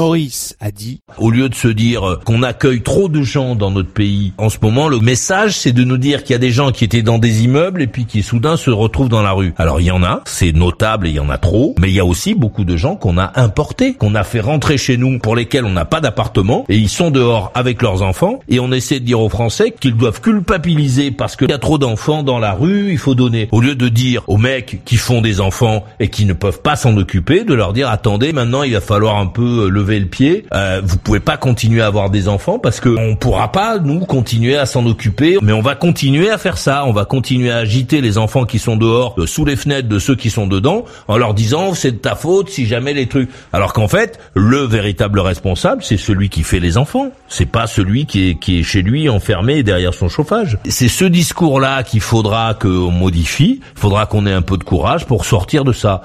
Maurice a dit Au lieu de se dire qu'on accueille trop de gens dans notre pays, en ce moment, le message, c'est de nous dire qu'il y a des gens qui étaient dans des immeubles et puis qui soudain se retrouvent dans la rue. Alors il y en a, c'est notable et il y en a trop, mais il y a aussi beaucoup de gens qu'on a importés, qu'on a fait rentrer chez nous, pour lesquels on n'a pas d'appartement, et ils sont dehors avec leurs enfants, et on essaie de dire aux Français qu'ils doivent culpabiliser parce qu'il y a trop d'enfants dans la rue, il faut donner. Au lieu de dire aux mecs qui font des enfants et qui ne peuvent pas s'en occuper, de leur dire attendez, maintenant il va falloir un peu lever le pied, euh, vous pouvez pas continuer à avoir des enfants parce que on pourra pas nous continuer à s'en occuper, mais on va continuer à faire ça, on va continuer à agiter les enfants qui sont dehors euh, sous les fenêtres de ceux qui sont dedans en leur disant c'est de ta faute si jamais les trucs. Alors qu'en fait, le véritable responsable, c'est celui qui fait les enfants, c'est pas celui qui est qui est chez lui enfermé derrière son chauffage. C'est ce discours-là qu'il faudra qu'on modifie, faudra qu'on ait un peu de courage pour sortir de ça.